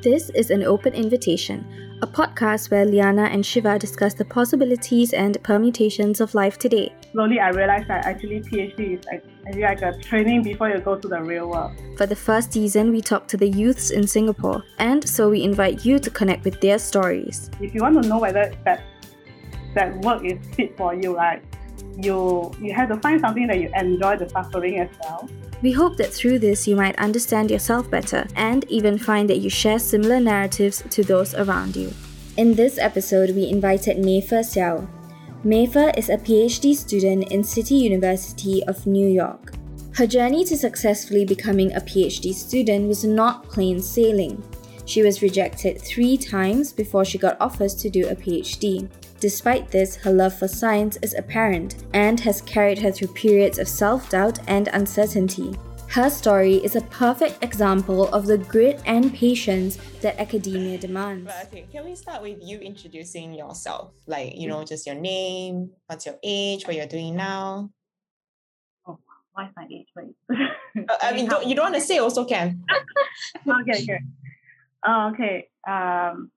This is an open invitation, a podcast where Liana and Shiva discuss the possibilities and permutations of life today. Slowly, I realized that actually PhD is actually like a training before you go to the real world. For the first season, we talk to the youths in Singapore, and so we invite you to connect with their stories. If you want to know whether that that work is fit for you, right? You you have to find something that you enjoy the suffering as well. We hope that through this you might understand yourself better and even find that you share similar narratives to those around you. In this episode, we invited Mei Fe Xiao. Mei Fe is a PhD student in City University of New York. Her journey to successfully becoming a PhD student was not plain sailing. She was rejected three times before she got offers to do a PhD. Despite this, her love for science is apparent and has carried her through periods of self doubt and uncertainty. Her story is a perfect example of the grit and patience that academia demands. okay, can we start with you introducing yourself? Like, you know, just your name, what's your age, what you're doing now? Oh, what's my age? Wait. Uh, I mean, don't, you don't want to say also can. okay, okay. Uh, okay. Um,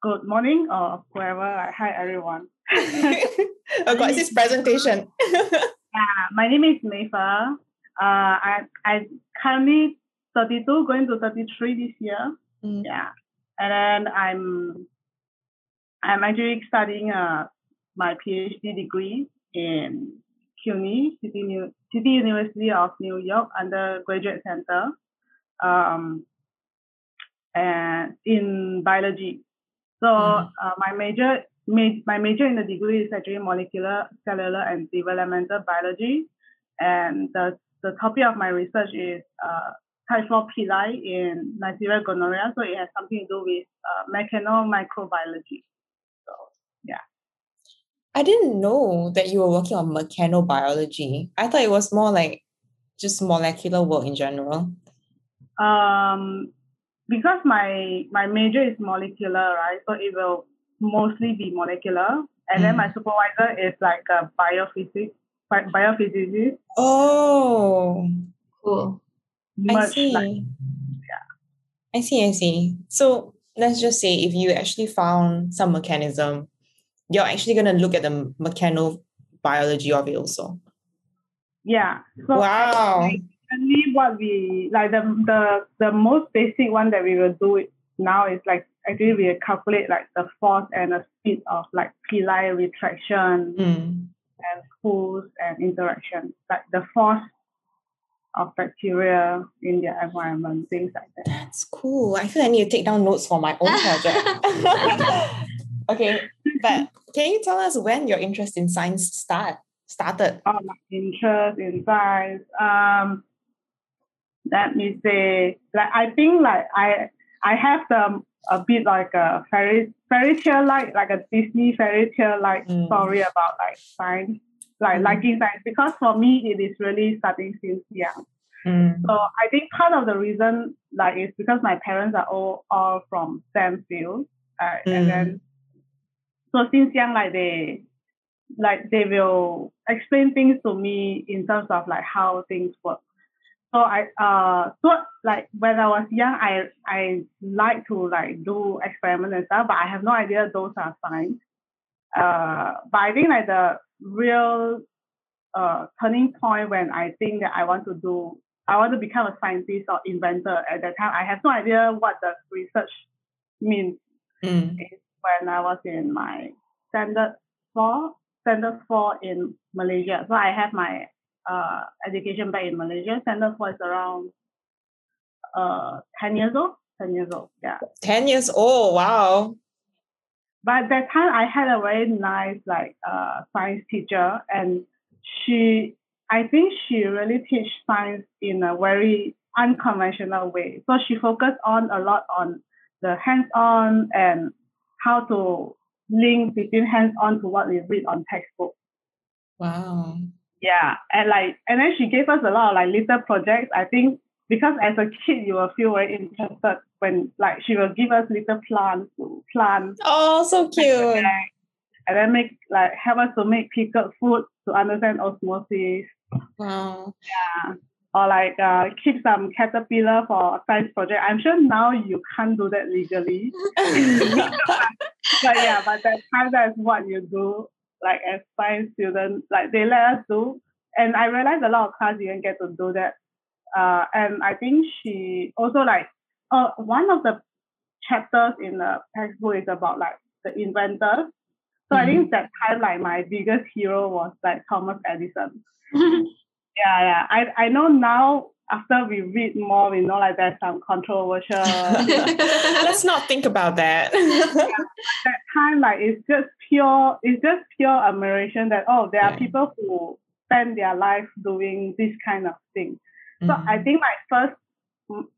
good morning or whoever. Hi, everyone. oh, God, this presentation. yeah, my name is Mei Fe. Uh, I, I currently 32, going to 33 this year. Mm. Yeah. And then I'm I'm actually studying uh, my PhD degree in CUNY, City, New, City University of New York Undergraduate Center, um, and in biology. So Mm. uh, my major ma- my major in the degree is actually molecular, cellular, and developmental biology, and the the topic of my research is uh, type 4 pili in Neisseria gonorrhoeae. So it has something to do with uh, mechanomicrobiology. So yeah. I didn't know that you were working on mechanobiology. I thought it was more like just molecular work in general. Um, because my my major is molecular, right? So it will mostly be molecular, and then Mm. my supervisor is like a biophysics, bi- biophysicist, Oh, Cool. I see. like I see, I see. So let's just say if you actually found some mechanism, you're actually going to look at the mechanobiology of it also. yeah. So Wow. Actually, what we like the the the most basic one that we will do it now is like actually we calculate like the force and the speed of like pili retraction Mm. and pulls and interaction, like the force of bacteria in their environment, things like that. That's cool. I feel I need to take down notes for my own project. okay, but can you tell us when your interest in science start started? Oh, my interest in science. Um, let me say, like I think like I I have the a bit like a fairy fairy tale like like a Disney fairy tale like Mm. story about like science, like Mm. liking science because for me it is really starting since young. Mm. So I think part of the reason like is because my parents are all all from STEM field, uh, Mm. and then so since young like they like they will explain things to me in terms of like how things work. So I uh so like when I was young I I like to like do experiments and stuff, but I have no idea those are science. Uh but I think like the real uh turning point when I think that I want to do I want to become a scientist or inventor at that time. I have no idea what the research means Mm. when I was in my standard four, standard four in Malaysia. So I have my uh education back in Malaysia. Four is around uh ten years old. Ten years old, yeah. 10 years old. Wow. But that time I had a very nice like uh science teacher and she I think she really teach science in a very unconventional way. So she focused on a lot on the hands-on and how to link between hands-on to what we read on textbook. Wow. Yeah, and like and then she gave us a lot of like little projects. I think because as a kid you will feel very interested when like she will give us little plants to plant Oh, so cute. and then make like help us to make pickled food to understand osmosis. Wow. Yeah. or like uh, keep some caterpillar for a science project. I'm sure now you can't do that legally. but yeah, but that time that's what you do, like as science students, like they let us do. And I realized a lot of class didn't get to do that. Uh, and I think she also like uh, one of the chapters in the textbook is about like the inventors. So I think that time like my biggest hero was like Thomas Edison. yeah, yeah. I, I know now after we read more, we know like there's some controversial. Let's not think about that. that time, like it's just pure, it's just pure admiration that oh, there are Yeah. people who spend their life doing this kind of thing. So Mhm. I think my first,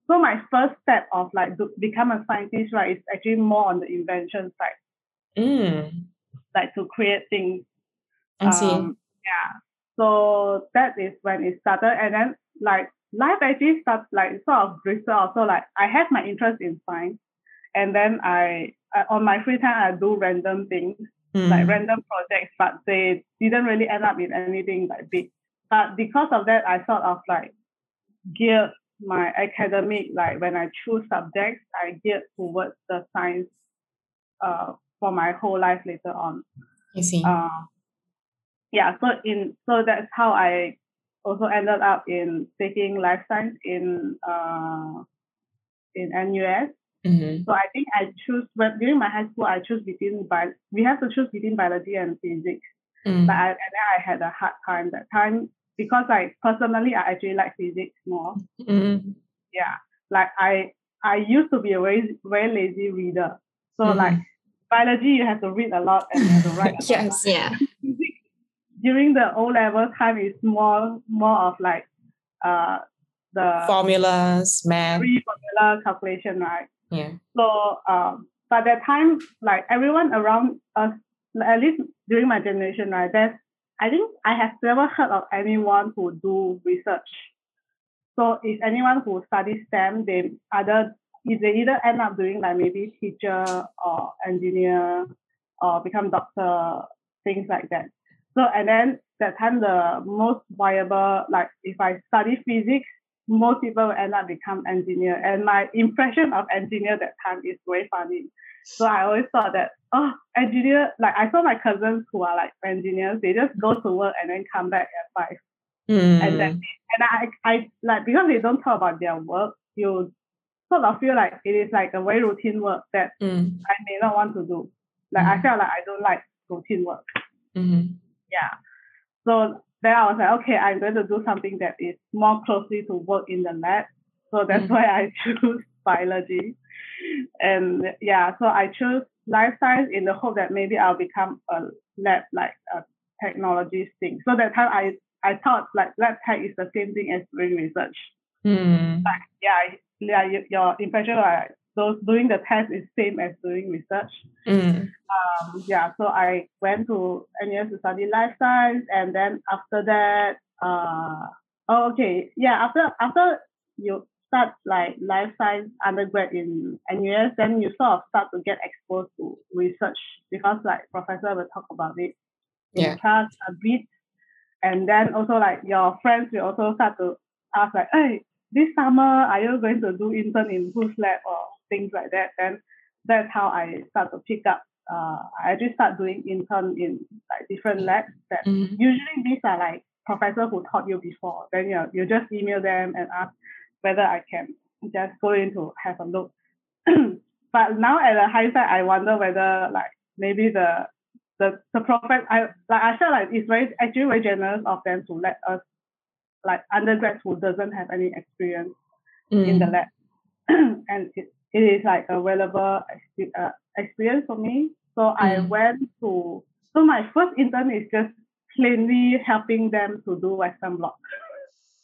so my first step of like to become a scientist, right, is actually more on the invention side, Mm, like to create things. I see. Um, yeah. So that is when it started, and then like life actually starts like sort of drifted off. So like I have my interest in science, and then I, I on my free time I do random things like Mm. random projects, but they didn't really end up in anything like big. But because of that, I sort of like geared my academic like when I choose subjects, I geared towards the science uh for my whole life later on. I see. Uh, yeah, so in so that's how I also ended up in taking life science in uh in NUS. Mhm. So I think I choose when during my high school I choose between bio we have to choose between biology and physics. Mm. But I, and then I had a hard time that time because I personally I actually like physics more. Mm. Yeah. Like I I used to be a very very lazy reader. So Mhm. like biology you have to read a lot and you have to write a lot. Yes. Yeah. During the O level time is more more of like uh the Formulas, math. formula calculation, right? Yeah. So um by that time like everyone around us at least during my generation, right, there's I think I have never heard of anyone who do research. So if anyone who studies STEM, they either if they either end up doing like maybe teacher or engineer or become doctor, things like that. So and then that time the most viable, like if I study physics, most people will end up become engineer. And my impression of engineer that time is very funny. So I always thought that oh engineer like I saw my cousins who are like engineers, they just go to work and then come back at five. Mm. And then and I I like because they don't talk about their work, you sort of feel like it is like a very routine work that Mm. I may not want to do. Like I Mhm. felt like I don't like routine work. Mhm. Yeah. So then I was like, okay, I'm going to do something that is more closely to work in the lab. So that's Mhm. why I choose biology. And yeah, so I chose life science in the hope that maybe I'll become a lab like a technology thing. So that time I I thought like lab tech is the same thing as doing research. Mm. Like yeah, yeah, your impression like those doing the test is same as doing research Mm. um, yeah, so I went to NUS to study life science, and then after that, uh, oh, okay, yeah, after after you start like life science undergrad in NUS, then you sort of start to get exposed to research because like professor will talk about it in Yeah. class a bit, and then also like your friends will also start to ask like, hey, this summer are you going to do intern in whose lab or things like that? Then that's how I start to pick up. Uh, I just start doing intern in like different labs that Mhm. usually these are like professors who taught you before. Then you you just email them and ask whether I can just go in to have a look. but now at the hindsight, I wonder whether like maybe the the the prophet I like I feel like it's very actually very generous of them to let us like undergrads who doesn't have any experience in the Mm. lab. and it, it is like a valuable uh, experience for me. So I Mm. went to, so my first intern is just plainly helping them to do Western blot.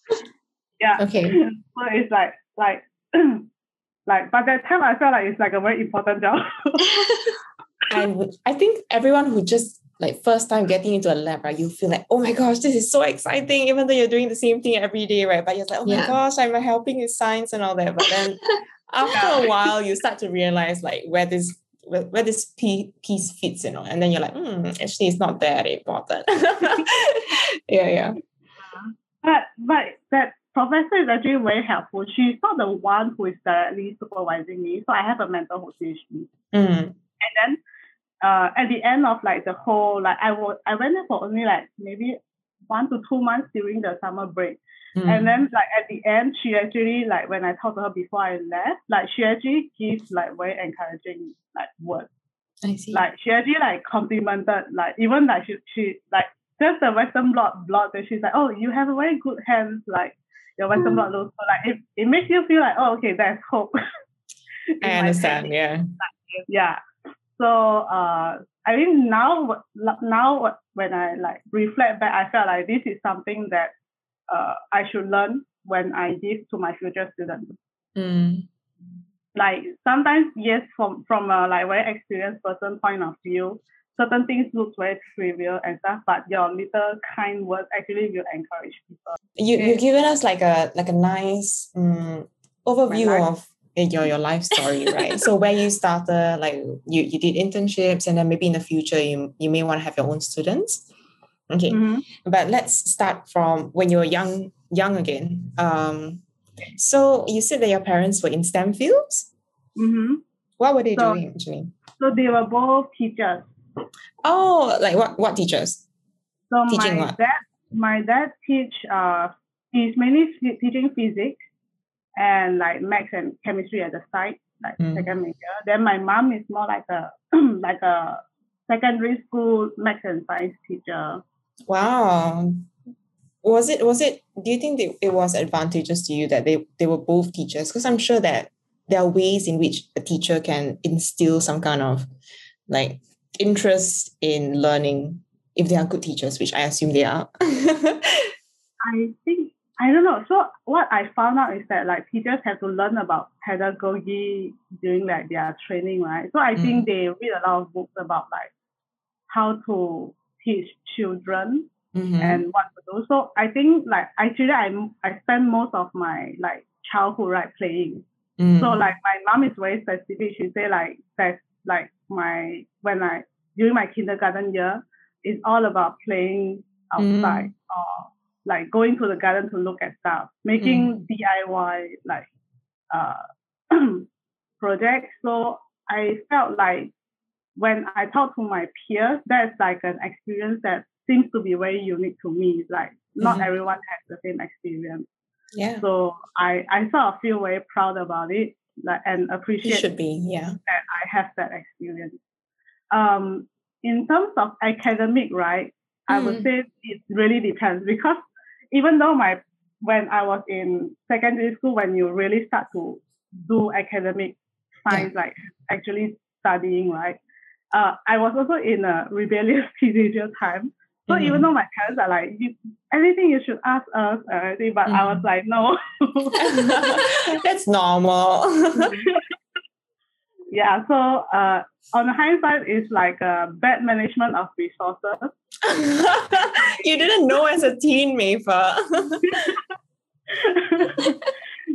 yeah. Okay. So it's like, like, like, but that time I felt like it's like a very important job. I would, I think everyone who just like first time getting into a lab, right? You feel like, oh my gosh, this is so exciting, even though you're doing the same thing every day, right? But you're like, oh my Yeah. gosh, I'm helping with science and all that. But then after a while, you start to realize like where this where, where this piece fits, you know, and then you're like, hmm, actually, it's not that important. yeah, yeah. but but that professor is actually very helpful. She's not the one who is directly supervising me, so I have a mentor who teaches me. Mm. And then uh, at the end of like the whole like I was I went there for only like maybe one to two months during the summer break. Mm. And then like at the end, she actually like when I talked to her before I left, like she actually gives like very encouraging like words. I see. Like she actually like complimented like even like she she like just the Western blot blot that she's like, oh you have a very good hands like your Western blot looks so like it, it makes you feel like oh okay there's hope. I understand. Yeah. Yeah. So uh I mean now now when I like reflect back, I felt like this is something that uh, I should learn when I give to my future students. Mm. Like sometimes, yes, from from a like very experienced person point of view, certain things look very trivial and stuff, but your little kind words actually will encourage people. You you've given us like a like a nice um, overview of your your life story, right? so where you started, like you you did internships, and then maybe in the future you you may want to have your own students. Okay, Mhm. but let's start from when you were young young again. Um, so you said that your parents were in STEM fields. Mhm. What were they So- doing actually? So they were both teachers. Oh, like what what teachers? So Teaching my what? dad, my dad teach uh, he's mainly teaching physics and like maths and chemistry at the side, like Mm. second major. Then my mom is more like a like a secondary school maths and science teacher. Wow. Was it was it do you think that it was advantageous to you that they, they were both teachers? Because I'm sure that there are ways in which a teacher can instill some kind of like interest in learning if they are good teachers, which I assume they are. I think I don't know. So what I found out is that like teachers have to learn about pedagogy during like their training, right? So I think they read a lot of books about like how to teach children Mhm. and what to do. So I think like actually I I spend most of my like childhood right playing. Mm. So like my mom is very specific. She say like that like my when I during my kindergarten year, it's all about playing outside or like going to the garden to look at stuff, making DIY like uh projects. So I felt like when I talk to my peers, that's like an experience that seems to be very unique to me. Like not Mhm. everyone has the same experience. yeah. So I, I sort of feel very proud about it, like and It appreciate should be, yeah. that I have that experience. Um, in terms of academic, right, I would Mm. say it really depends because even though my when I was in secondary school, when you really start to do academic science, like actually studying, right, uh, I was also in a rebellious teenager time. So Mhm. even though my parents are like, you, anything you should ask us, everything, but I was Mhm. like, no. That's normal. Yeah. So uh, on the hindsight, it's like a bad management of resources. you didn't know as a teen, Mei Fe.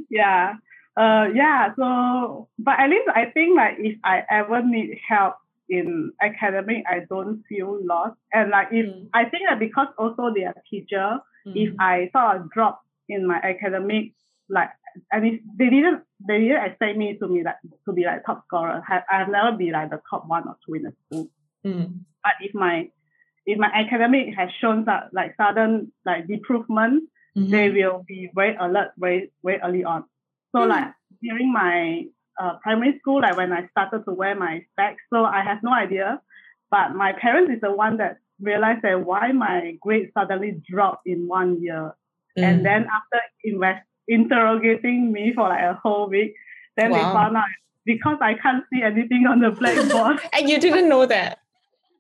yeah. Uh, yeah. So, but at least I think like if I ever need help in academic, I don't feel lost. And like if Mm. I think that because also they are teacher, if Mm. I sort of drop in my academic, like and if they didn't they didn't expect me to be like to be like top scorer. I, I've never been like the top one or two in the school. Mm. But if my if my academic has shown that like sudden like improvement, they Mhm. will be very alert very very early on. So Mm. like during my uh, primary school, like when I started to wear my specs, so I have no idea. But my parents is the one that realized that why my grades suddenly dropped in one year. Mm. And then after invest interrogating me for like a whole week, then they found out because I can't see anything on the blackboard. and you didn't know that.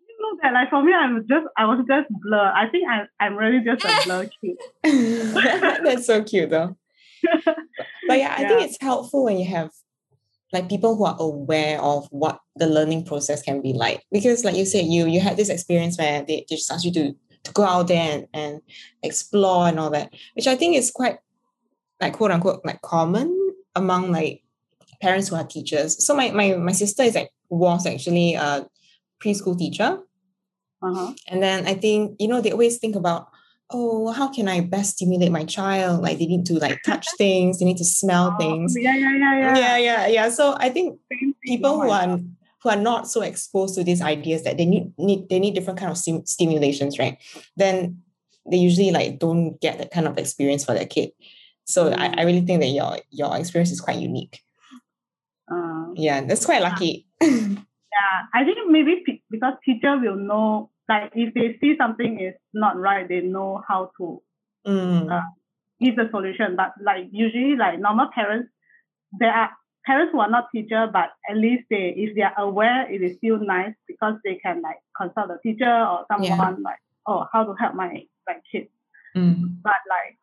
you know that like for me I'm just I was just blur. I think I I'm really just a blur kid. That's so cute though. But yeah, I think it's helpful when you have like people who are aware of what the learning process can be like. Because like you said, you you had this experience where they, they just asked you to to go out there and, and explore and all that, which I think is quite like quote unquote like common among like parents who are teachers. So my my my sister is like was actually a preschool teacher. Uh-huh. And then I think, you know, they always think about, oh, how can I best stimulate my child? Like they need to like touch things, they need to smell Oh, things. Yeah, yeah, yeah, yeah. Yeah, yeah, yeah. So I think people who are who are not so exposed to these ideas that they need need they need different kind of stim- stimulations, right? Then they usually like don't get that kind of experience for their kid. So I, I really think that your your experience is quite unique. Uh, Yeah, that's quite lucky. yeah, I think maybe pe- because teacher will know, like if they see something is not right, they know how to Mm, Uh, give the solution. But like usually, like normal parents, there are parents who are not teacher, but at least they, if they are aware, it is still nice because they can like consult the teacher or someone like, oh, how to help my like kid. mm, But like,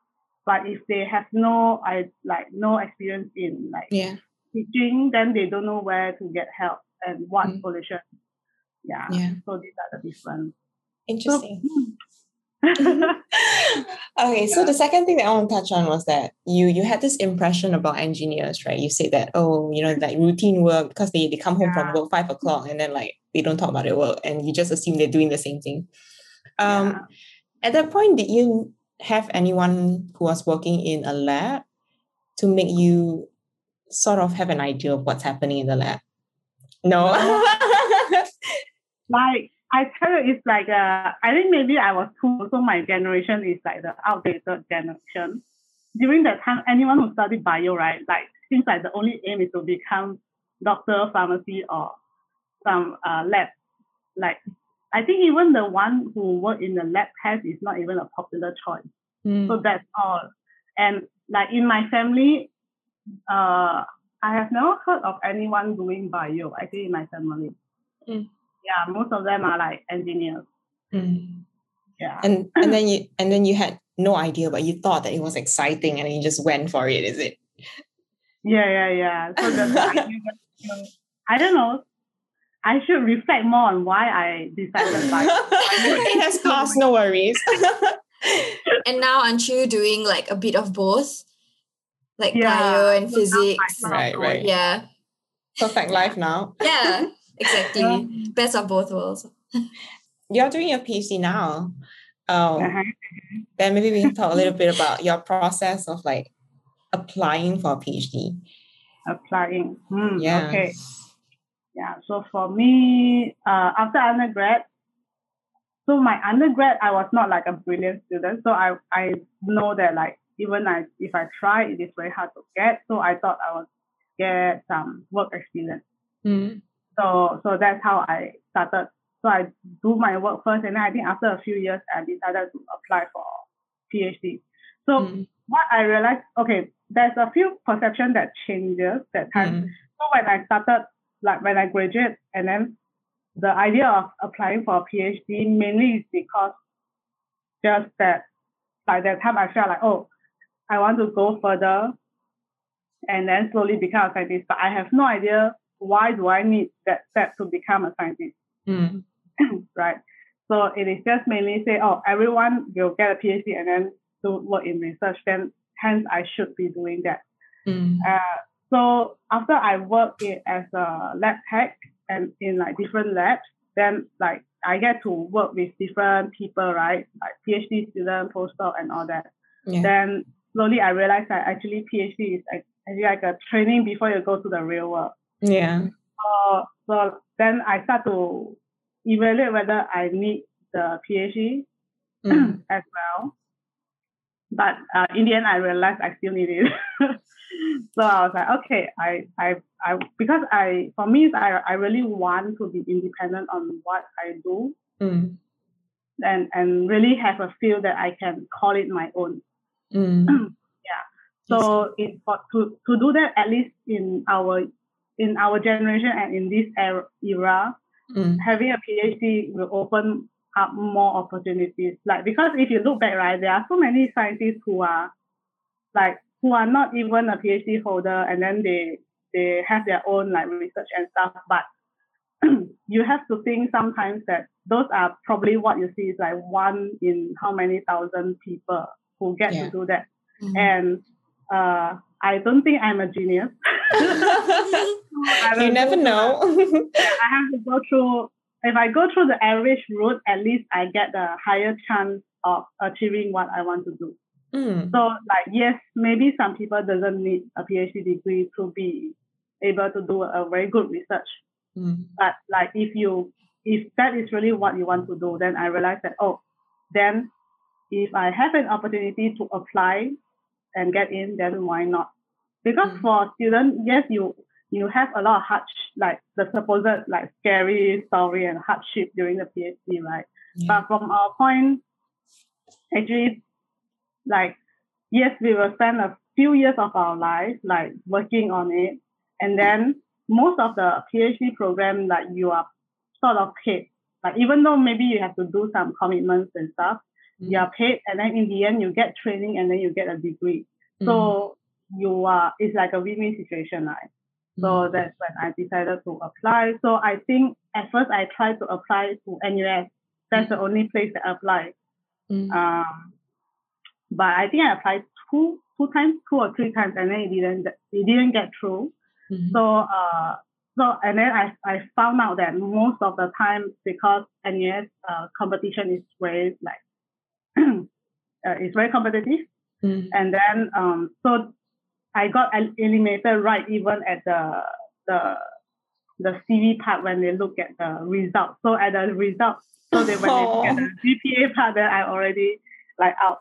but if they have no, I like no experience in like yeah, teaching, then they don't know where to get help and what Mm. solution. Yeah. yeah. So these are the different. Interesting. So, okay, so the second thing that I want to touch on was that you you had this impression about engineers, right? You said that oh, you know, like routine work because they, they come home from work five o'clock and then like they don't talk about their work and you just assume they're doing the same thing. Um, yeah. at that point, did you have anyone who was working in a lab to make you sort of have an idea of what's happening in the lab? No. like I tell you, it's like uh, I think maybe I was too. So my generation is like the outdated generation. During that time, anyone who studied bio, right, like seems like the only aim is to become doctor, pharmacy, or some uh, lab. Like I think even the one who work in the lab test is not even a popular choice. Mm, So that's all. And like in my family, uh, I have never heard of anyone doing bio. I think in my family, Mm. yeah, most of them are like engineers. mm. Yeah, and and then you and then you had no idea, but you thought that it was exciting, and you just went for it. Is it? yeah, yeah, yeah. So the, the idea was, you know, I don't know. I should reflect more on why I decided bio. it has passed. No worries. And now aren't you doing like a bit of both? Like Yeah, bio and so physics. Right, right. Yeah. Perfect life now. Yeah. Exactly. Best of both worlds. You're doing your PhD now. Um, Uh-huh. Then maybe we can talk a little bit about your process of like applying for a PhD. applying. Hmm, Yeah. Okay. Yeah. So for me, uh, after undergrad, so my undergrad, I was not like a brilliant student. So I, I know that like even I, if I try, it is very hard to get. So I thought I would get some work experience. Mm, So, so that's how I started. So I do my work first, and then I think after a few years, I decided to apply for PhD. So mm, what I realized, okay, there's a few perception that changes that time. mm, So when I started, like when I graduate, and then the idea of applying for a PhD mainly is because just that, like that time I felt like, oh, I want to go further, and then slowly become a scientist. But I have no idea why do I need that step to become a scientist, mm, right? So it is just mainly say, oh, everyone will get a PhD and then do work in research. Then hence I should be doing that. mm, Uh, so after I work in, as a lab tech and in like different labs, then like I get to work with different people, right? Like PhD student, postdoc, and all that. Yeah. Then slowly I realized that actually PhD is like, actually like a training before you go to the real world. Yeah. So, so then I start to evaluate whether I need the PhD Mm, as well. But uh, in the end, I realized I still need it. so I was like, okay, I, I, I, because I, for me, I, I really want to be independent on what I do mm, and, and really have a feel that I can call it my own. mm. So it, for, to, to do that, at least in our, in our generation and in this era, era Mm, having a PhD will open up more opportunities. Like because if you look back, right, there are so many scientists who are like who are not even a PhD holder, and then they they have their own like research and stuff. But you have to think sometimes that those are probably what you see is like one in how many thousand people who get Yeah. to do that. Mhm. And uh, I don't think I'm a genius. I you never know. I have to go through. If I go through the average route, at least I get a higher chance of achieving what I want to do. Mm. So like yes, maybe some people doesn't need a PhD degree to be able to do a very good research. Mm. But like if you if that is really what you want to do, then I realize that oh, then if I have an opportunity to apply and get in, then why not? Because Mm. for students, yes, you you have a lot of hard like the supposed like scary story and hardship during the PhD, right? Yeah. But from our point, actually, like, yes, we will spend a few years of our life, like, working on it. And then most of the PhD program, like, you are sort of paid. Like, even though maybe you have to do some commitments and stuff, Mm. you are paid. And then in the end, you get training and then you get a degree. Mm. So you are, it's like a win-win situation, right? So Mm. that's when I decided to apply. So I think at first I tried to apply to NUS. That's the only place that I applied. Mm. Um, but I think I applied two two times, two or three times, and then it didn't it didn't get through. Mhm. So uh, so and then I I found out that most of the time because NUS uh, competition is very like uh, it's very competitive, Mm. and then um so I got eliminated right even at the the the CV part when they look at the results. So at the results, so they when they look at the GPA part, then I already like out.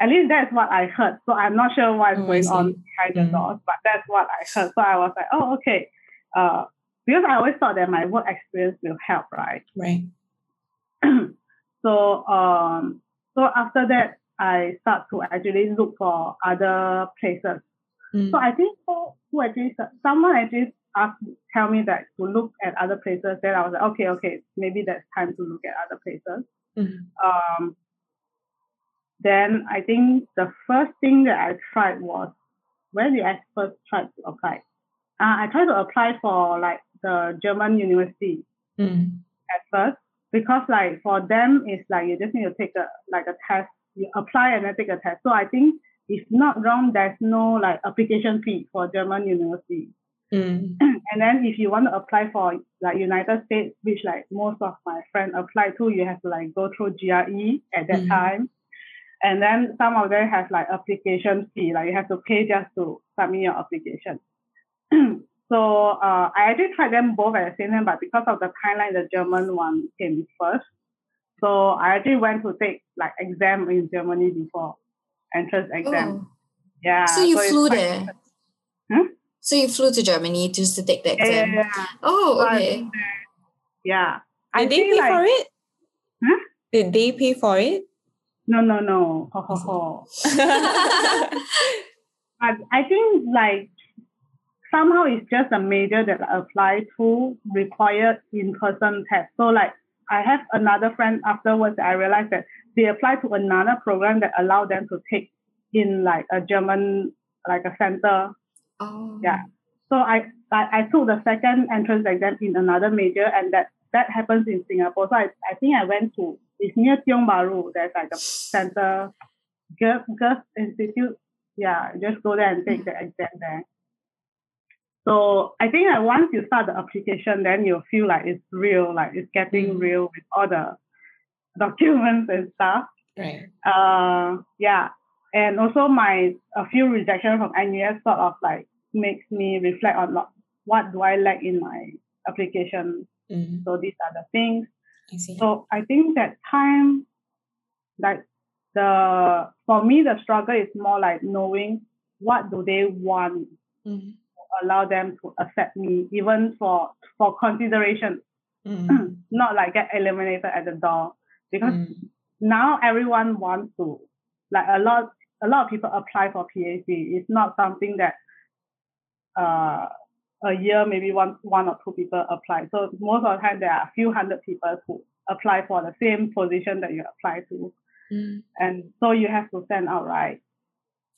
At least that's what I heard. So I'm not sure what's Oh, going on see. behind the Mm. doors, but that's what I heard. So I was like, oh okay. Uh, because I always thought that my work experience will help, right? Right. so um so after that I start to actually look for other places. Mm. So I think who, who actually someone actually asked tell me that to look at other places. Then I was like, okay, okay, maybe that's time to look at other places. Mm. Um, then I think the first thing that I tried was where did I first try to apply? Uh, I tried to apply for like the German university Mm. at first because like for them it's like you just need to take a like a test you apply and then take a test so i think if not wrong there's no like application fee for german university Mm. and then if you want to apply for like united states which like most of my friends apply to you have to like go through gre at that Mhm. time and then some of them have like application fee like you have to pay just to submit your application so uh, I actually tried them both at the same time, but because of the timeline, the German one came first. So I actually went to take like exam in Germany before entrance exam. Oh. Yeah. So you it's flew quite- there? Hmm? So you flew to Germany just to take the Yeah, yeah, exam? yeah. Oh, So okay. think that- yeah. I Did they pay like for it? Huh? Did they pay for it? no, no, no. Ho, ho, ho. But I think like somehow it's just a major that I apply to require in-person test. So like I have another friend afterwards I realized that they applied to another program that allowed them to take in like a German like a center. oh. Yeah. So I, I I took the second entrance exam in another major and that that happens in Singapore. So I, I think I went to it's near Tiong Bahru. There's like a center Goethe Goethe Institute. Yeah, just go there and take the exam there. So I think that once you start the application, then you feel like it's real, like it's getting Mm. real with all the documents and stuff. right. Uh, yeah, and also my a few rejection from NUS sort of like makes me reflect on what what do I lack in my application. Mm. So these are the things. I see. So I think that time, like the for me the struggle is more like knowing what do they want Mm. allow them to accept me even for for consideration Mm. not like get eliminated at the door because Mm. now everyone wants to like a lot a lot of people apply for phd it's not something that uh a year maybe one one or two people apply so most of the time there are a few hundred people who apply for the same position that you apply to Mm. and so you have to stand out right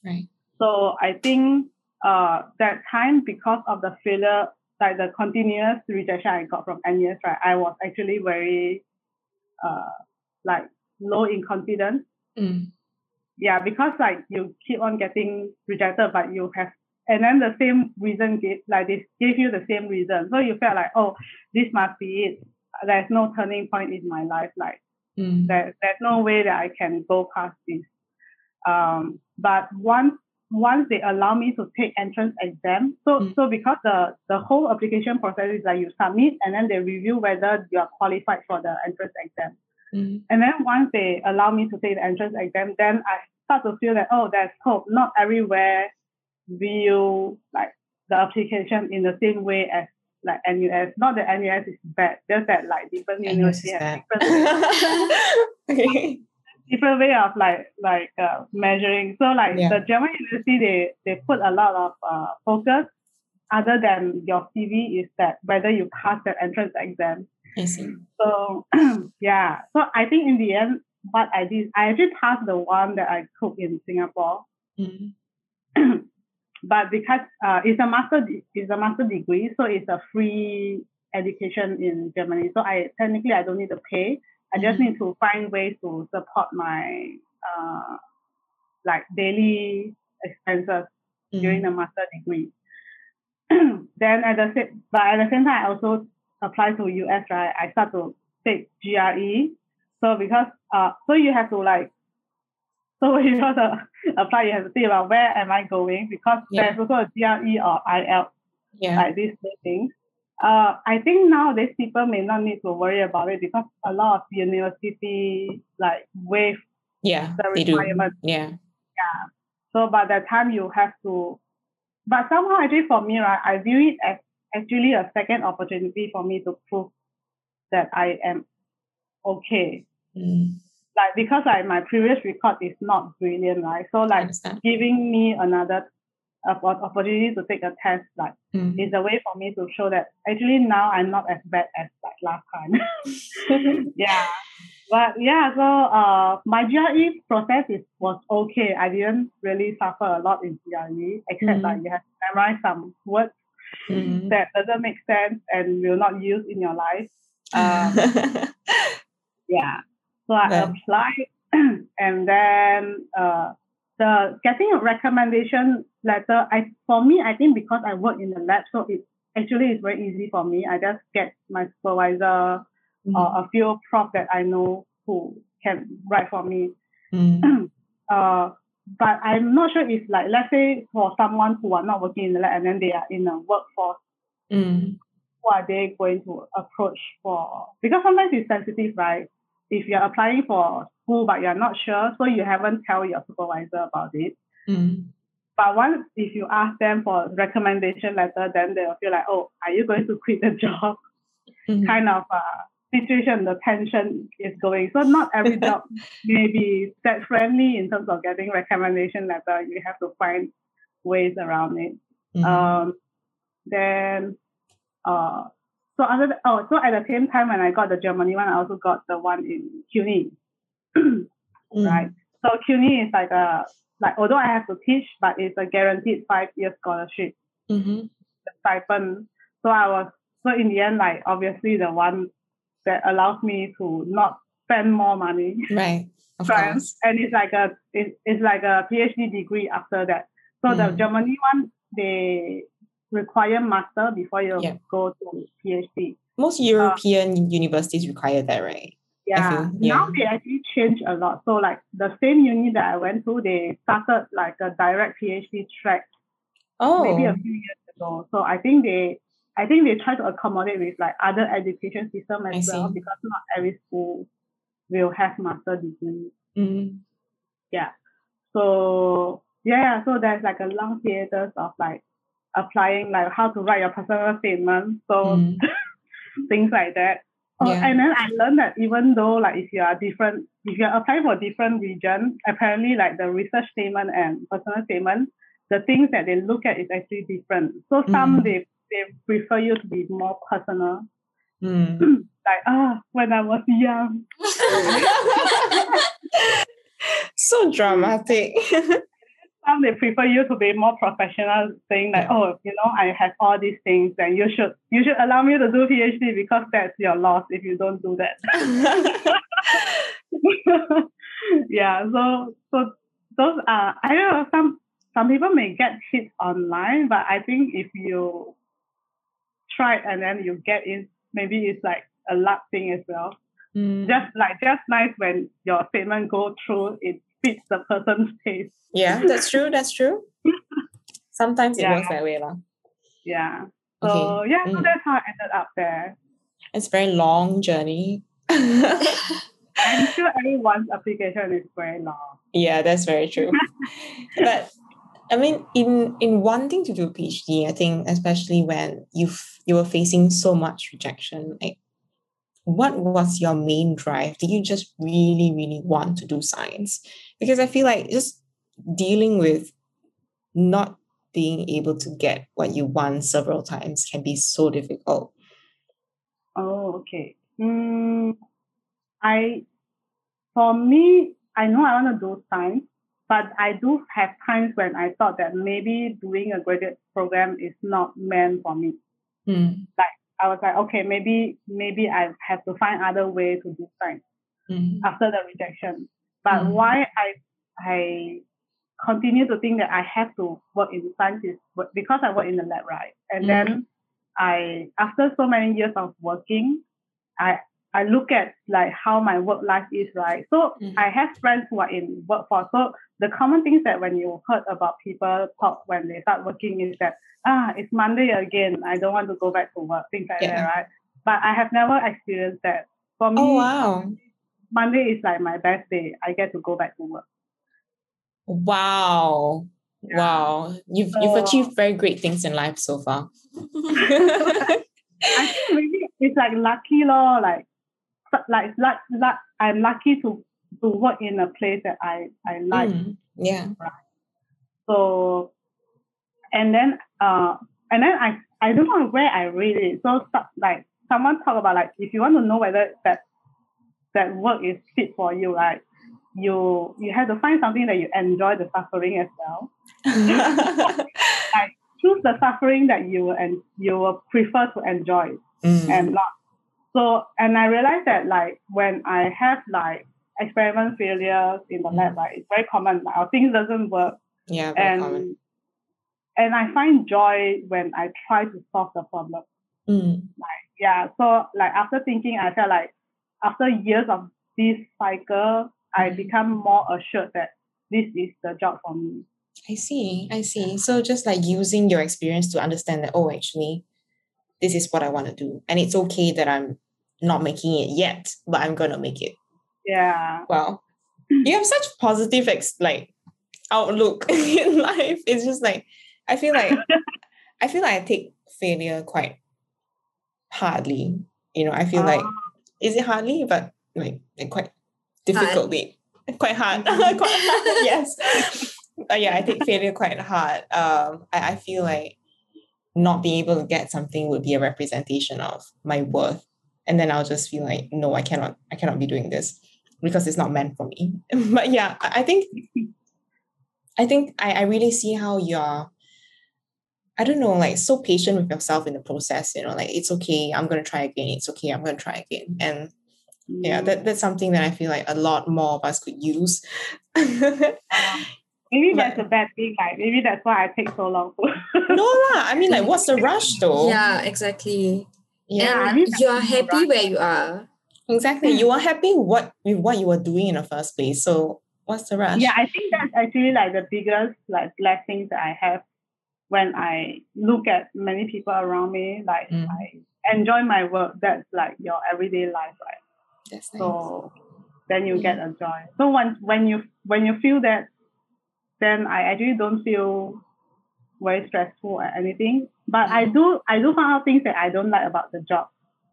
Right. so I think uh that time because of the failure, like the continuous rejection I got from NUS, right, I was actually very uh like low in confidence. Mm. Yeah, because like you keep on getting rejected, but you have and then the same reason like they gave you the same reason. So you felt like, oh, this must be it. There's no turning point in my life. Like Mm. There, there's no way that I can go past this. Um, but once once they allow me to take entrance exam, so Mm. so because the the whole application process is like you submit and then they review whether you are qualified for the entrance exam. Mm. And then once they allow me to take the entrance exam, then I start to feel that oh, there's hope. Not everywhere view like the application in the same way as like NUS. Not that NUS is bad, just that like different universities have different okay. different way of like like uh, measuring. So like Yeah. the German university, they they put a lot of uh, focus other than your CV is that whether you pass the entrance exam. I see. So yeah, so I think in the end, what I did, I actually passed the one that I took in Singapore. Mm. but because uh, it's a master, it's a master degree, so it's a free education in Germany. So I technically I don't need to pay. I just Mhm. need to find ways to support my uh, like daily expenses during Mm. the master degree. then at the same, but at the same time, I also apply to US, right? I start to take GRE. So because uh, so you have to like, so when you have to apply, you have to think about where am I going because Yeah. there's also a GRE or IELTS Yeah. like these things. Uh, I think nowadays people may not need to worry about it because a lot of university like waive Yeah. the They do. requirement. Yeah. So by the time you have to, but somehow actually for me, right, I view it as actually a second opportunity for me to prove that I am okay. Mm. Like because like my previous record is not brilliant, right? So like giving me another oppo- opportunity to take a test, like Mm. is a way for me to show that actually now I'm not as bad as like last time. yeah. But yeah, so uh my GRE process is was okay. I didn't really suffer a lot in GRE, except Mhm. like you have to memorize some words Mm. that doesn't make sense and will not use in your life. Um, yeah. So I Yeah. applied and then uh the getting a recommendation letter, I for me, I think because I work in the lab, so it actually is very easy for me. I just get my supervisor Mm. or a few prof that I know who can write for me. Mm. Uh, but I'm not sure if like let's say for someone who are not working in the lab and then they are in a workforce, Mm. who are they going to approach for? Because sometimes it's sensitive, right? If you're applying for school but you're not sure, so you haven't tell your supervisor about it. Mm. But once if you ask them for recommendation letter, then they'll feel like, oh, are you going to quit the job? Mm. Kind of uh, situation, the tension is going. So not every job may be that friendly in terms of getting recommendation letter. You have to find ways around it. Mm. Um, then, uh, so other th- oh, so at the same time when I got the Germany one, I also got the one in CUNY, Mm. right? So CUNY is like a like although I have to teach, but it's a guaranteed five year scholarship Mhm. stipend. So I was so in the end, like obviously the one that allows me to not spend more money. Right. Of course. And it's like a it, it's like a PhD degree after that. So the Mm. Germany one they require master before you Yeah. go to PhD. Most European universities require that, right? Yeah. yeah. Now they actually change a lot. So like the same uni that I went to, they started like a direct PhD track Oh. maybe a few years ago. So I think they I think they try to accommodate with like other education system as I well see. because not every school will have master degree. Mm. Yeah. So yeah, so there's like a long theaters of like applying like how to write your personal statement. So Mm. things like that. Oh, Yeah. and then I learned that even though like if you are different, if you're applying for different region, apparently like the research statement and personal statement, the things that they look at is actually different. So some Mhm. they they prefer you to be more personal. Mm. Like ah, when I was young. so dramatic. Some they prefer you to be more professional, saying like, oh, you know, I have all these things, and you should you should allow me to do PhD because that's your loss if you don't do that. yeah, so so those are I don't know some some people may get hit online, but I think if you try and then you get in, maybe it's like a luck thing as well. Mm. Just like just nice when your statement go through, it fits the person's taste. Yeah, that's true. That's true. Sometimes it Yeah. works that way, lah. Yeah. So Okay. yeah, so Mm. that's how I ended up there. It's a very long journey. I'm sure everyone's application is very long. yeah, that's very true. but I mean, in in wanting to do a PhD, I think especially when you you were facing so much rejection, like what was your main drive? Did you just really, really want to do science? Because I feel like just dealing with not being able to get what you want several times can be so difficult. Oh, okay. Mm, I, for me, I know I want to do science, but I do have times when I thought that maybe doing a graduate program is not meant for me. Mm, I was like, okay, maybe maybe I have to find other way to do science mm, after the rejection. But Mhm. why I I continue to think that I have to work in science is because I work in the lab, right? And then I after so many years of working, I I look at like how my work life is, right? So Mhm. I have friends who are in workforce. So the common things that when you heard about people talk when they start working is that ah, it's Monday again. I don't want to go back to work, things like Yeah. that, right? But I have never experienced that. For me, Oh wow. Monday is like my best day. I get to go back to work. Wow. Yeah. Wow. You've you've achieved very great things in life so far. I think maybe it's like lucky law, like like luck, luck, I'm lucky to to work in a place that I I like. Mm, yeah. So, and then uh, and then I I don't know where I read it. So like someone talk about like if you want to know whether that that work is fit for you, right? You you have to find something that you enjoy the suffering as well. Like choose the suffering that you will and you will prefer to enjoy Mm, and not. So and I realized that like when I have like experiment failures in the lab, like it's very common. Like our things doesn't work yeah, very and common. and I find joy when I try to solve the problem. Mm, Yeah. So like after thinking, I felt like after years of this cycle, I Mm. become more assured that this is the job for me. I see. I see. So just like using your experience to understand that, oh, actually, this is what I want to do. And it's okay that I'm not making it yet, but I'm gonna make it. Yeah. Wow. You have such positive ex- like outlook in life. It's just like I feel like I feel like I take failure quite hardly. You know, I feel like Ah. is it hardly, but like, like quite difficultly. Quite hard. quite hard. Yes. Uh, yeah, I take failure quite hard. Um, I, I feel like not being able to get something would be a representation of my worth. And then I'll just feel like, no, I cannot, I cannot be doing this because it's not meant for me. but yeah, I I think I think I, I really see how you're I don't know, like so patient with yourself in the process, you know, like it's okay, I'm gonna try again, it's okay, I'm gonna try again. And yeah, Mm. that, that's something that I feel like a lot more of us could use. Maybe But- that's a bad thing. Like maybe that's why I take so long. no lah. I mean like what's the rush though? Yeah, exactly. Yeah. And you are happy right. where you are. Exactly. You are happy what with what you were doing in the first place. So what's the rush? Yeah, I think that's actually like the biggest like blessings that I have when I look at many people around me. Like Mm. I enjoy my work. That's like your everyday life, right? That's nice. So then you get a joy. So once when you when you feel that, then I actually don't feel very stressful or anything. But I do I do find out things that I don't like about the job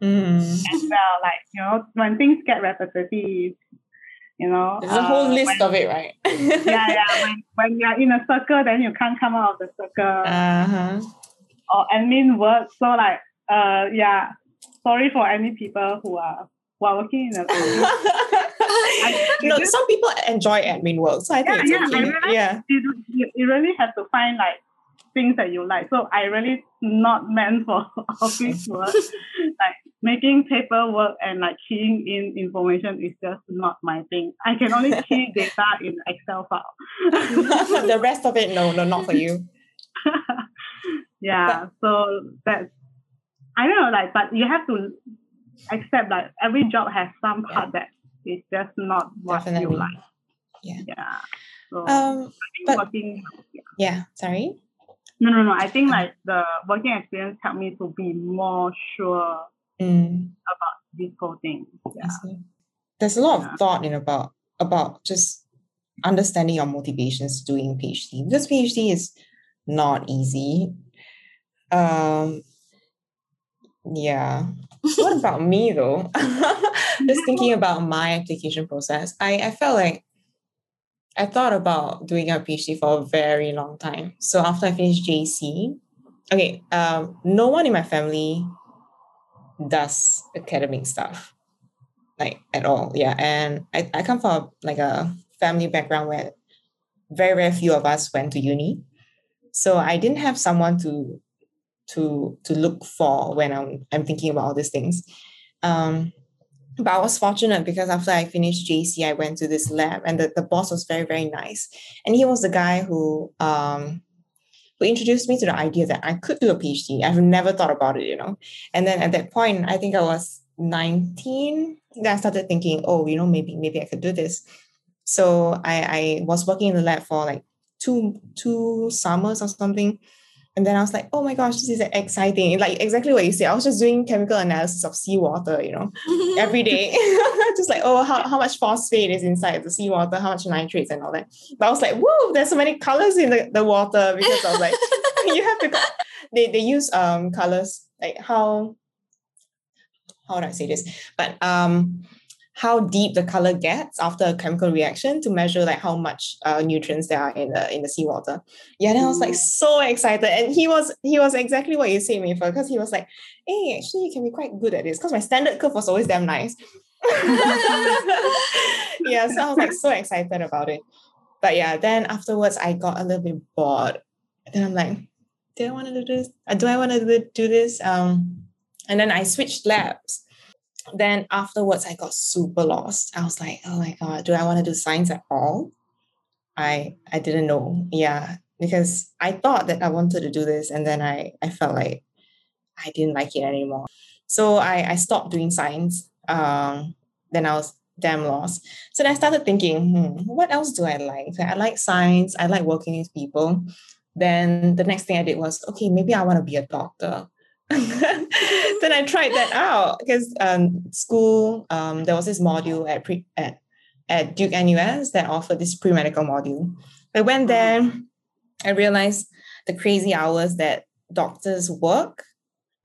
Mm. as well. Like you know when things get repetitive, you know. There's a whole uh, list when- of it, right? yeah, yeah. When, when you're in a circle, then you can't come out of the circle Uh-huh. or admin work. So like, uh, yeah. Sorry for any people who are who are working in a. no, some people enjoy admin work, so I think Yeah, it's yeah, okay. realize- Yeah. you, you really have to find like things that you like. So I really not meant for office work. like making paperwork and like keying in information is just not my thing. I can only key data in Excel file. the rest of it, no, no, not for you. yeah, so that's I don't know, like, but you have to accept that every job has some part that is just not what Definitely. you like. Yeah. Yeah. So Um, but- working yeah. yeah, sorry. No no no. I think like the working experience helped me to be more sure Mm, about this whole thing. Yeah. There's a lot Yeah. of thought in about about just understanding your motivations doing PhD because PhD is not easy. Um, yeah. what about me though? just thinking about my application process, I, I felt like I thought about doing a PhD for a very long time. So after I finished JC, okay, um, no one in my family does academic stuff, like at all. Yeah, and I, I come from like a family background where very very few of us went to uni, so I didn't have someone to to to look for when I'm I'm thinking about all these things. Um, but I was fortunate because after I finished JC, I went to this lab and the, the boss was very, very nice. And he was the guy who um who introduced me to the idea that I could do a PhD. I've never thought about it, you know. And then at that point, I think I was 19, then I started thinking, oh, you know, maybe, maybe I could do this. So I, I was working in the lab for like two two summers or something. And then I was like, oh my gosh, this is exciting. Like exactly what you said. I was just doing chemical analysis of seawater, you know, every day. just like, oh, how, how much phosphate is inside the seawater, how much nitrates and all that. But I was like, whoa, there's so many colors in the, the water because I was like, you have to, they, they use um colors, like how, how would I say this? But um, how deep the color gets after a chemical reaction to measure like how much uh, nutrients there are in the in the seawater. Yeah, then I was like so excited, and he was he was exactly what you say, Mei Fe, because he was like, "Hey, actually, you can be quite good at this." Because my standard curve was always damn nice. yeah, so I was like so excited about it. But yeah, then afterwards I got a little bit bored. Then I'm like, do I want to do this? Uh, Do I want to do this? Um, and then I switched labs then afterwards I got super lost. I was like, oh my god, do I want to do science at all? I I didn't know. Yeah, because I thought that I wanted to do this, and then I I felt like I didn't like it anymore. So I I stopped doing science. Um, then I was damn lost. So then I started thinking, hmm, what else do I like? I like science. I like working with people. Then the next thing I did was, okay, maybe I want to be a doctor. then I tried that out because um, school um, there was this module at pre at, at Duke NUS that offered this pre medical module. I went there, I realized the crazy hours that doctors work,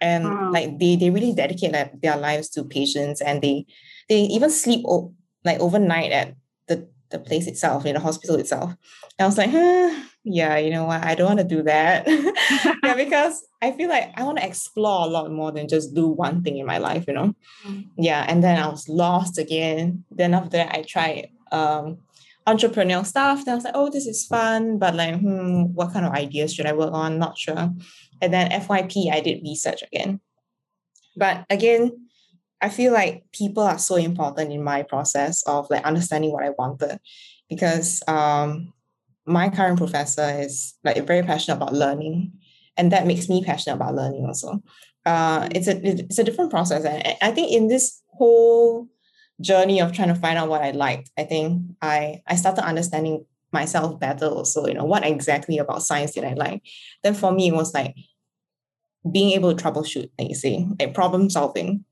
and Wow. like they they really dedicate like, their lives to patients, and they they even sleep o- like overnight at the the place itself in the hospital itself. And I was like, huh, yeah, you know what, I don't want to do that. yeah, because I feel like I want to explore a lot more than just do one thing in my life, you know? Mm. Yeah. And then I was lost again. Then after that, I tried um entrepreneurial stuff. Then I was like, oh, this is fun, but like, hmm, what kind of ideas should I work on? Not sure. And then FYP, I did research again. But again, I feel like people are so important in my process of like understanding what I wanted because um my current professor is like very passionate about learning and that makes me passionate about learning also. Uh it's a it's a different process and I- think in this whole journey of trying to find out what i liked i think i i started understanding myself better also you know what exactly about science did i like. Then for me it was like being able to troubleshoot like you say like problem solving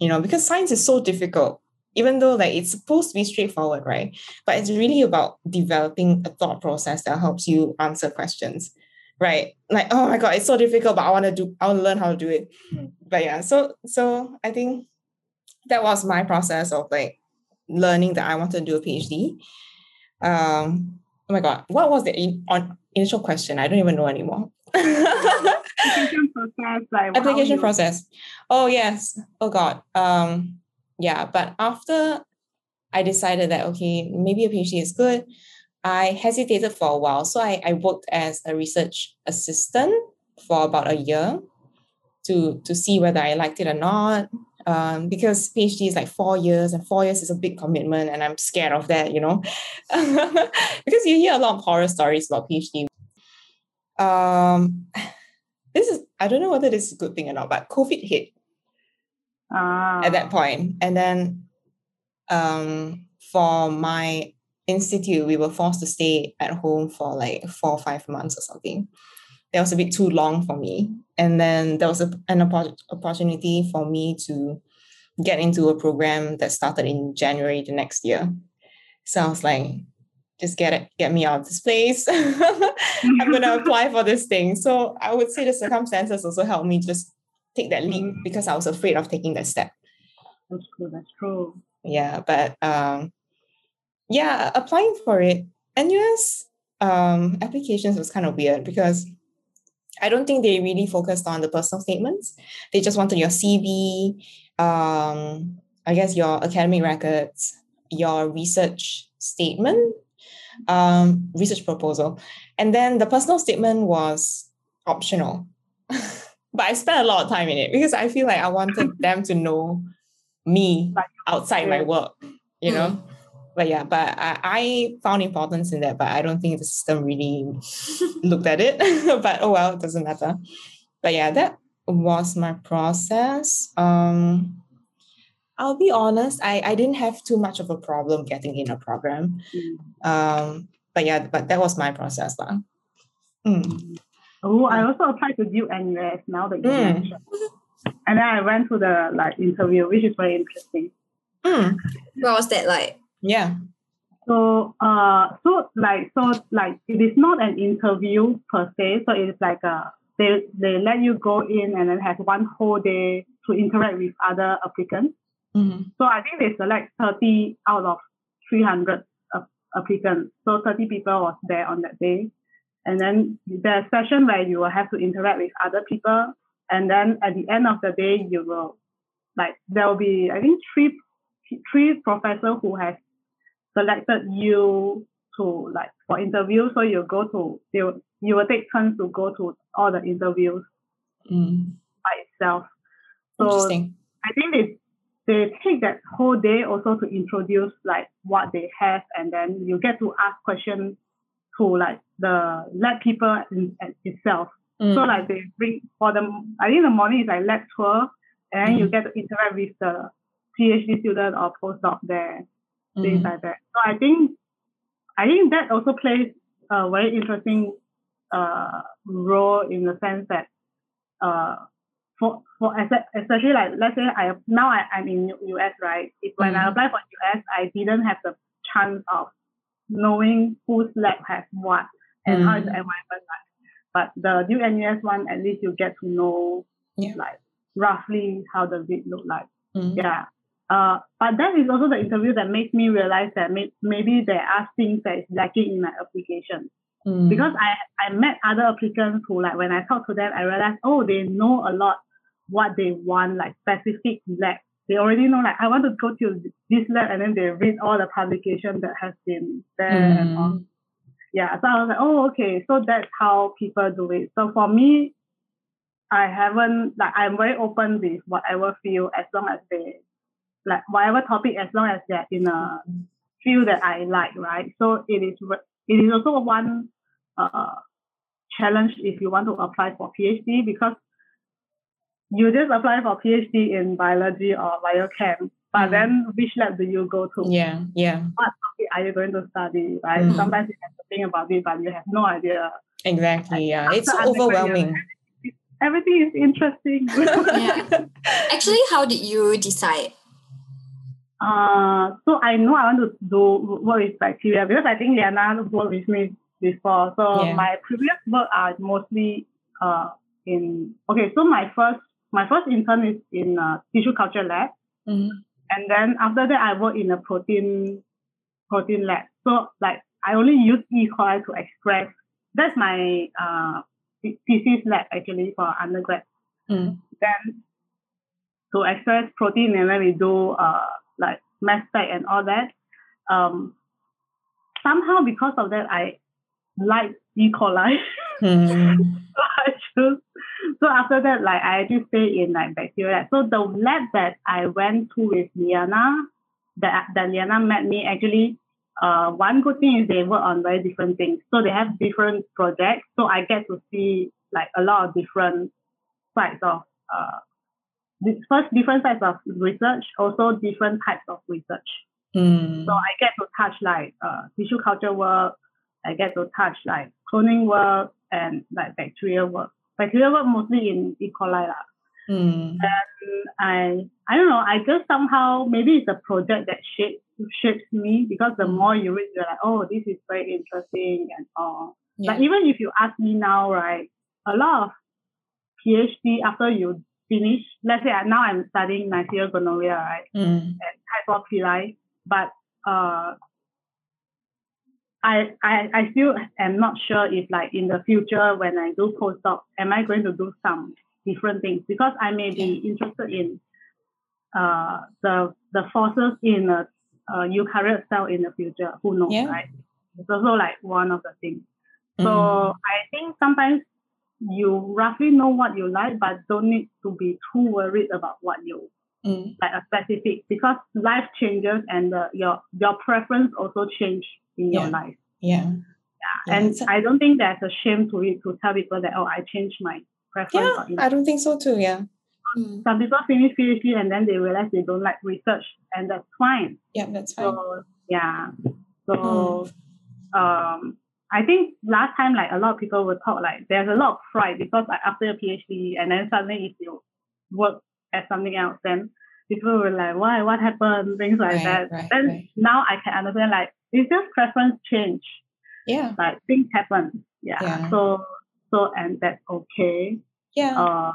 you know because science is so difficult even though like it's supposed to be straightforward right? But it's really about developing a thought process that helps you answer questions right? Like oh my god it's so difficult but i want to do i want to learn how to do it. But yeah so so i think that was my process of like learning that i wanted to do a phd um oh my god what was the in, on initial question? I don't even know anymore. Application process, like application process. Oh yes. Oh god. Um yeah but after i decided that okay maybe a phd is good i hesitated for a while. So i, I worked as a research assistant for about a year to to see whether i liked it or not. Um, because phd is like four years and four years is a big commitment and i'm scared of that you know? Because you hear a lot of horror stories about phd um this is I don't know whether this is a good thing or not, but COVID hit. Ah. at that point. And then um, for my institute, we were forced to stay at home for like four or five months or something. That was a bit too long for me. And then there was a, an oppo- opportunity for me to get into a program that started in January the next year. So I was like, just get it, get me out of this place. I'm gonna apply for this thing. So I would say the circumstances also helped me just take that leap Mm. because I was afraid of taking that step. That's true. That's true. Yeah, but um, yeah, applying for it, NUS um applications was kind of weird because I don't think they really focused on the personal statements. They just wanted your CV, um, I guess your academic records, your research statement, um, research proposal, and then the personal statement was optional. but I spent a lot of time in it because I feel like I wanted them to know me outside my work, you know. But yeah, but I, I found importance in that, but I don't think the system really looked at it. but oh well, it doesn't matter. But yeah, that was my process. Um, I'll be honest, I, I didn't have too much of a problem getting in a program. Mm. Um, but yeah, but that was my process. lah. Mm. Oh, I also applied to Duke NUS now that you Mm. mentioned. And then I went to the like interview, which is very interesting. Mm. What was that like? Yeah. So, uh, so like, so like, it is not an interview per se. So it's like a they they let you go in and then have one whole day to interact with other applicants. Mhm. So I think they select thirty out of three hundred applicants. So thirty people was there on that day, and then there's a session where you will have to interact with other people, and then at the end of the day, you will like there will be I think three three professors who have selected you to like for interview. So you go to they will, you will take turns to go to all the interviews Mm. by itself. So I think they they take that whole day also to introduce like what they have, and then you get to ask questions to like the lab people itself. So Mm. like they bring for them. I think the morning is like lab tour, and then you Mm. get to interact with the PhD student or postdoc there, things Mm. like that. So I think I think that also plays a very interesting uh, role in the sense that uh, for for espe- especially like let's say I now I, I'm in US right. If when I Mm. apply for US, I didn't have the chance of knowing whose lab has what and how is the Mm. environment like. But the new NUS one, at least you get to know Yeah. like roughly how does it look like. Mm. Yeah. Uh, but that is also the interview that makes me realize that may- maybe there are things that is lacking in my application Mm. because I, I met other applicants who like when I talk to them I realized oh they know a lot what they want like specific lab they already know like I want to go to this lab and then they read all the publication that has been there and all. Mm. yeah so I was like oh okay. So that's how people do it. So for me I haven't like I'm very open with whatever field as long as they like whatever topic as long as they're in a field that I like right? So it is it is also one uh, challenge if you want to apply for PhD because you just apply for PhD in biology or biochem, but Mm. then which lab do you go to? Yeah. Yeah. What topic are you going to study? Right? Mm. Sometimes you have to think about it, but you have no idea. Exactly. Yeah. It's After undergrad, overwhelming. Everything is interesting. Yeah. Actually, how did you decide? Uh, so I know I want to do work with bacteria because I think Liana worked with me before. So Yeah. my previous work are mostly uh in okay. So my first my first intern is in a tissue culture lab, Mm. and then after that I work in a protein protein lab. So like I only use E. coli to express. That's my uh the- thesis lab actually for undergrad Mm. then to express protein and then we do uh like mass spec and all that. Um somehow because of that I like E. coli. Mm. so I choose so after that like I actually stay in like bacteria. So the lab that I went to with Liana, that that Liana met me actually uh, one good thing is they work on very different things. So they have different projects. So I get to see like a lot of different sides of uh, first different types of research, also different types of research. Mm. So I get to touch like uh, tissue culture work. I get to touch like cloning work and like bacterial work. Bacterial work mostly in E. coli. lah. Mm. I I don't know. I just somehow maybe it's a project that shapes shapes me because the more you read, you're like, oh, this is very interesting and all. Yeah. But even if you ask me now, right, a lot of PhD after you finish, let's say I- now I'm studying Neisseria gonorrhoeae, right, Mm. and type IV pili, but uh, I, I I still am not sure if like in the future when I do postdoc, am I going to do some different things because I may be interested in uh the the forces in a, a eukaryote cell in the future. Who knows, Yeah. right? It's also like one of the things. So Mm. I think sometimes you roughly know what you like, but don't need to be too worried about what you Mm. like a specific because life changes and the, your your preference also change in your life. Yeah. Yeah, and I don't think there's a shame to it to tell people that oh I changed my preference. Yeah, I don't think so too. Yeah. Mm. Some people finish PhD and then they realize they don't like research, and that's fine. Yeah, that's fine. So yeah, so Hmm. um, I think last time like a lot of people would talk like there's a lot of pride because like after a PhD and then suddenly if you work as something else, then people were like, why, what happened, things like Right, that. right, then right. now I can understand like it's just preference change, Yeah. like things happen. Yeah. Yeah. So so and that's okay. Yeah. Uh,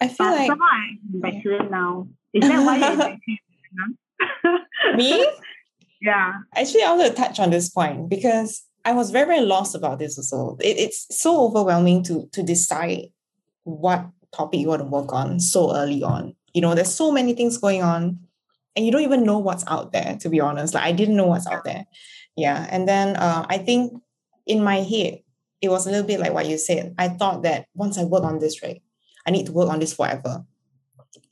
I feel but like somehow I'm bacteria now. Is that why you're me, yeah. actually, I want to touch on this point because I was very, very lost about this also. It, it's so overwhelming to to decide what topic you want to work on so early on. You know, there's so many things going on, and you don't even know what's out there. To be honest, like I didn't know what's out there. Yeah, and then uh, I think in my head it was a little bit like what you said. I thought that once I work on this, right, I need to work on this forever.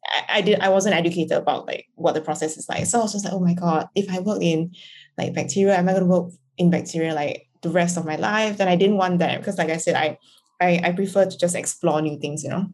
I, I did I wasn't educated about like what the process is like. So I was just like, oh my God, if I work in like bacteria, am I gonna work in bacteria like the rest of my life? Then I didn't want that because like I said, I I, I prefer to just explore new things, you know.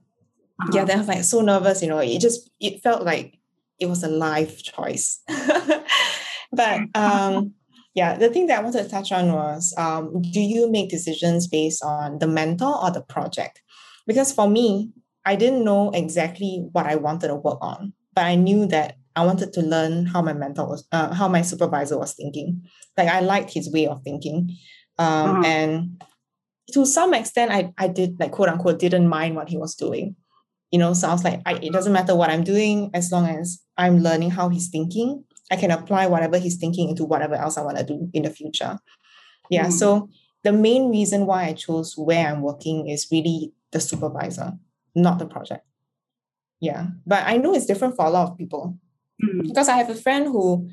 Yeah, Uh-huh. then I was like so nervous, you know. It just it felt like it was a life choice. but um yeah, the thing that I wanted to touch on was um, do you make decisions based on the mentor or the project? Because for me, I didn't know exactly what I wanted to work on, but I knew that I wanted to learn how my mentor was, uh, how my supervisor was thinking. Like I liked his way of thinking, um, Uh-huh. and to some extent, I I did like quote unquote didn't mind what he was doing. You know, so I was like, I, it doesn't matter what I'm doing as long as I'm learning how he's thinking. I can apply whatever he's thinking into whatever else I want to do in the future. Yeah. Mm. So the main reason why I chose where I'm working is really the supervisor, not the project. Yeah. But I know it's different for a lot of people Mm. because I have a friend who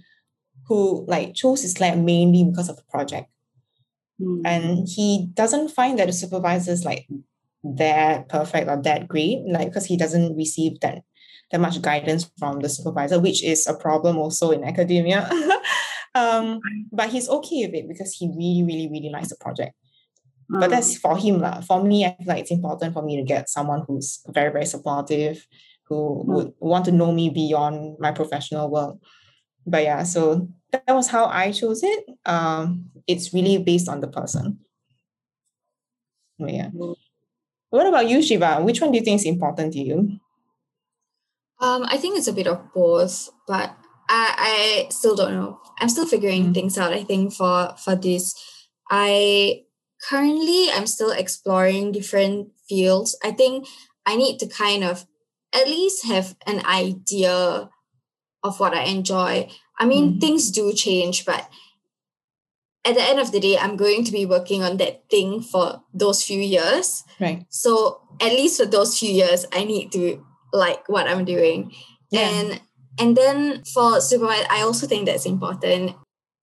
who like chose his lab mainly because of the project. Mm. And he doesn't find that the supervisor is like that perfect or that great, like because he doesn't receive that that much guidance from the supervisor, which is a problem also in academia. um, but he's okay with it because he really, really, really likes the project. But Uh, that's for him. lah. For me, I feel like it's important for me to get someone who's very, very supportive, who Mm. would want to know me beyond my professional work. But yeah, so that was how I chose it. Um, it's really based on the person. But yeah. Mm. What about you, Shiva? Which one do you think is important to you? Um, I think it's a bit of both, but I, I still don't know. I'm still figuring Mm. things out. I think for for this, I currently I'm still exploring different fields. I think I need to kind of at least have an idea of what I enjoy. I mean, Mm. things do change, but at the end of the day, I'm going to be working on that thing for those few years. Right. So at least for those few years, I need to like what I'm doing. Yeah. And and then for supervisor, I also think that's important.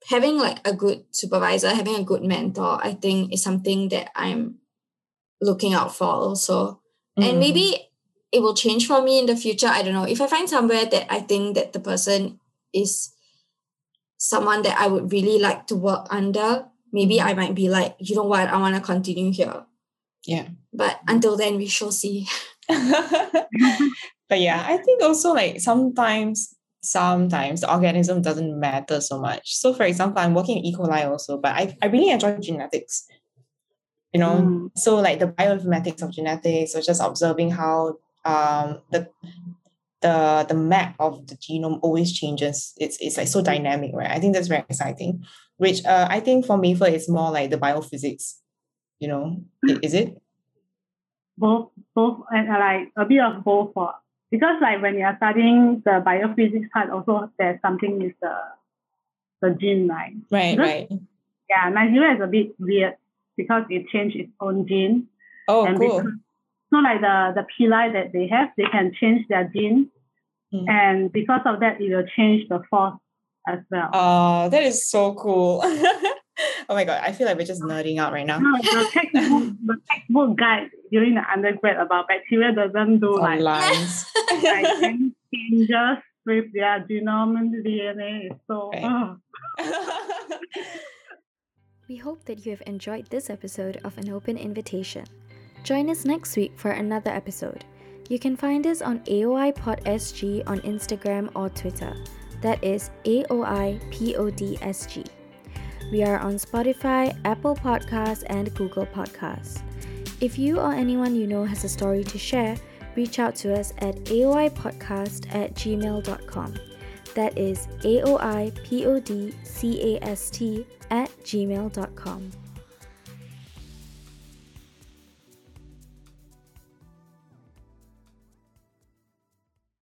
Having like a good supervisor, having a good mentor, I think is something that I'm looking out for also. And Mm. maybe it will change for me in the future. I don't know. If I find somewhere that I think that the person is someone that I would really like to work under, maybe I might be like, you know what, I want to continue here. Yeah. But until then, we shall see. but yeah, I think also like sometimes sometimes the organism doesn't matter so much. So for example, I'm working in E. coli also, but I, I really enjoy genetics. You know, Mm. so like the bioinformatics of genetics or just observing how um the the the map of the genome always changes. It's it's like so dynamic, right? I think that's very exciting. Which uh I think for Mei Fe it's more like the biophysics, you know. Is it? both both and uh, like a bit of both for because like when you are studying the biophysics part also there's something with the the gene right Right, Because- right. yeah Neisseria is a bit weird because it changed its own gene Oh, and cool. because, so like the the pili that they have they can change their gene Mm. and because of that it will change the force as well Oh, that is so cool. oh my god, I feel like we're just nerding out right now. no, the textbook the textbook guide during the undergrad about bacteria doesn't do like like any changes with their genome and DNA. So Right. uh, We hope that you have enjoyed this episode of An Open Invitation. Join us next week for another episode. You can find us on AOI Pod SG on Instagram or Twitter. That is AOI PODSG. We are on Spotify, Apple Podcasts, and Google Podcasts. If you or anyone you know has a story to share, reach out to us at aoipodcast at gmail.com. That is AOIPODCAST at gmail.com.